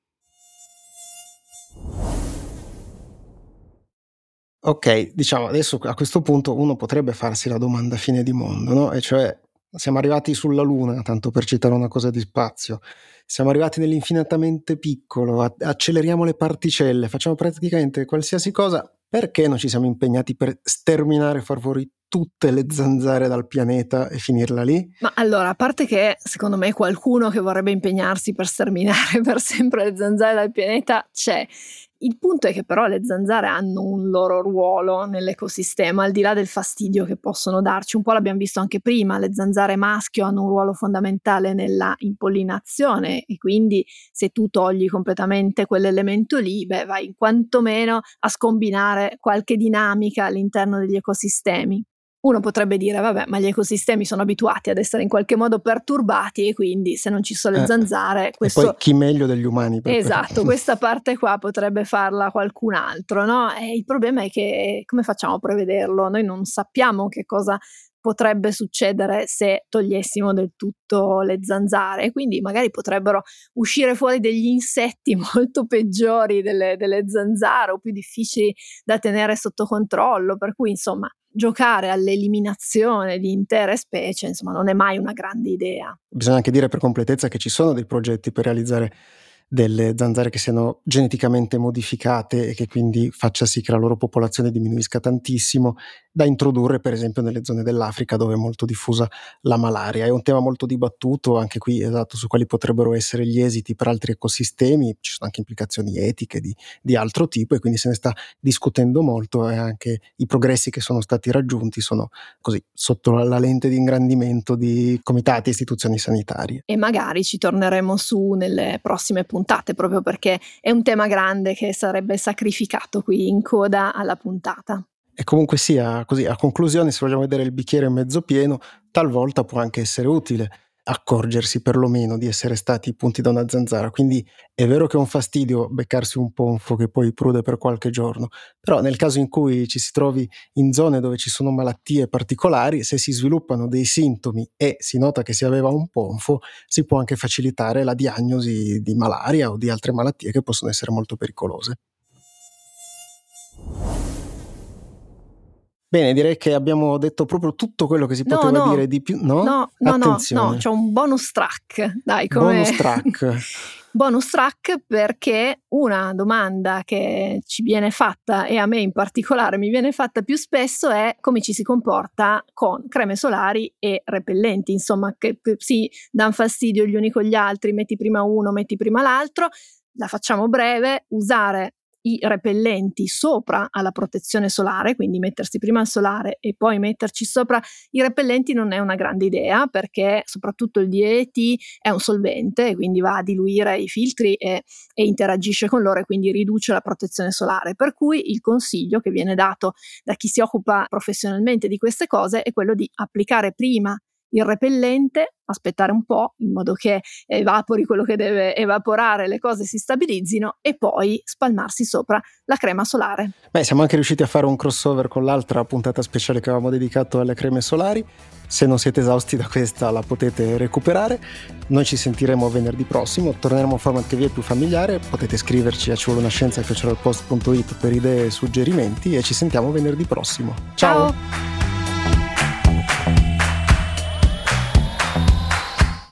Speaker 1: Ok, diciamo adesso a questo punto uno potrebbe farsi la domanda fine di mondo, no? E cioè siamo arrivati sulla Luna, tanto per citare una cosa di spazio. Siamo arrivati nell'infinitamente piccolo, acceleriamo le particelle, facciamo praticamente qualsiasi cosa. Perché non ci siamo impegnati per sterminare e far fuori tutte le zanzare dal pianeta e finirla lì?
Speaker 2: Ma allora, a parte che secondo me qualcuno che vorrebbe impegnarsi per sterminare *laughs* per sempre le zanzare dal pianeta c'è. Il punto è che però le zanzare hanno un loro ruolo nell'ecosistema, al di là del fastidio che possono darci. Un po' l'abbiamo visto anche prima, le zanzare maschio hanno un ruolo fondamentale nella impollinazione e quindi se tu togli completamente quell'elemento lì, beh, vai quantomeno a scombinare qualche dinamica all'interno degli ecosistemi. Uno potrebbe dire, vabbè, ma gli ecosistemi sono abituati ad essere in qualche modo perturbati e quindi se non ci sono le eh, zanzare...
Speaker 1: Questo... E poi chi meglio degli umani?
Speaker 2: Per esatto, questa parte qua potrebbe farla qualcun altro, no? E il problema è che come facciamo a prevederlo? Noi non sappiamo che cosa potrebbe succedere se togliessimo del tutto le zanzare. Quindi magari potrebbero uscire fuori degli insetti *laughs* molto peggiori delle, delle zanzare o più difficili da tenere sotto controllo. Per cui, insomma, giocare all'eliminazione di intere specie, insomma, non è mai una grande idea.
Speaker 1: Bisogna anche dire per completezza che ci sono dei progetti per realizzare delle zanzare che siano geneticamente modificate e che quindi faccia sì che la loro popolazione diminuisca tantissimo, da introdurre per esempio nelle zone dell'Africa dove è molto diffusa la malaria. È un tema molto dibattuto, anche qui esatto, su quali potrebbero essere gli esiti per altri ecosistemi, ci sono anche implicazioni etiche di, di altro tipo e quindi se ne sta discutendo molto e anche i progressi che sono stati raggiunti sono così sotto la lente di ingrandimento di comitati e istituzioni sanitarie.
Speaker 2: E magari ci torneremo su nelle prossime puntate puntate, proprio perché è un tema grande che sarebbe sacrificato qui in coda alla puntata.
Speaker 1: E comunque sia così, a conclusione, se vogliamo vedere il bicchiere mezzo pieno, talvolta può anche essere utile accorgersi perlomeno di essere stati punti da una zanzara. Quindi è vero che è un fastidio beccarsi un ponfo che poi prude per qualche giorno, però nel caso in cui ci si trovi in zone dove ci sono malattie particolari, se si sviluppano dei sintomi e si nota che si aveva un ponfo, si può anche facilitare la diagnosi di malaria o di altre malattie che possono essere molto pericolose. Bene, direi che abbiamo detto proprio tutto quello che si
Speaker 2: no,
Speaker 1: poteva
Speaker 2: no.
Speaker 1: dire di più. No,
Speaker 2: no, no, no, no, c'è un bonus track. Dai, come...
Speaker 1: Bonus track. *laughs*
Speaker 2: Bonus track perché una domanda che ci viene fatta e a me in particolare mi viene fatta più spesso è come ci si comporta con creme solari e repellenti, insomma che si danno fastidio gli uni con gli altri, metti prima uno, metti prima l'altro. La facciamo breve, usare i repellenti sopra alla protezione solare, quindi mettersi prima il solare e poi metterci sopra i repellenti non è una grande idea perché soprattutto il DET è un solvente, quindi va a diluire i filtri e, e interagisce con loro e quindi riduce la protezione solare. Per cui il consiglio che viene dato da chi si occupa professionalmente di queste cose è quello di applicare prima il repellente, aspettare un po' in modo che evapori quello che deve evaporare, le cose si stabilizzino e poi spalmarsi sopra la crema solare.
Speaker 1: Beh, siamo anche riusciti a fare un crossover con l'altra puntata speciale che avevamo dedicato alle creme solari. Se non siete esausti da questa la potete recuperare. Noi ci sentiremo venerdì prossimo, torneremo a un format che vi è più familiare, potete scriverci a ci vuole una scienza per idee e suggerimenti e ci sentiamo venerdì prossimo. Ciao.
Speaker 2: Ciao.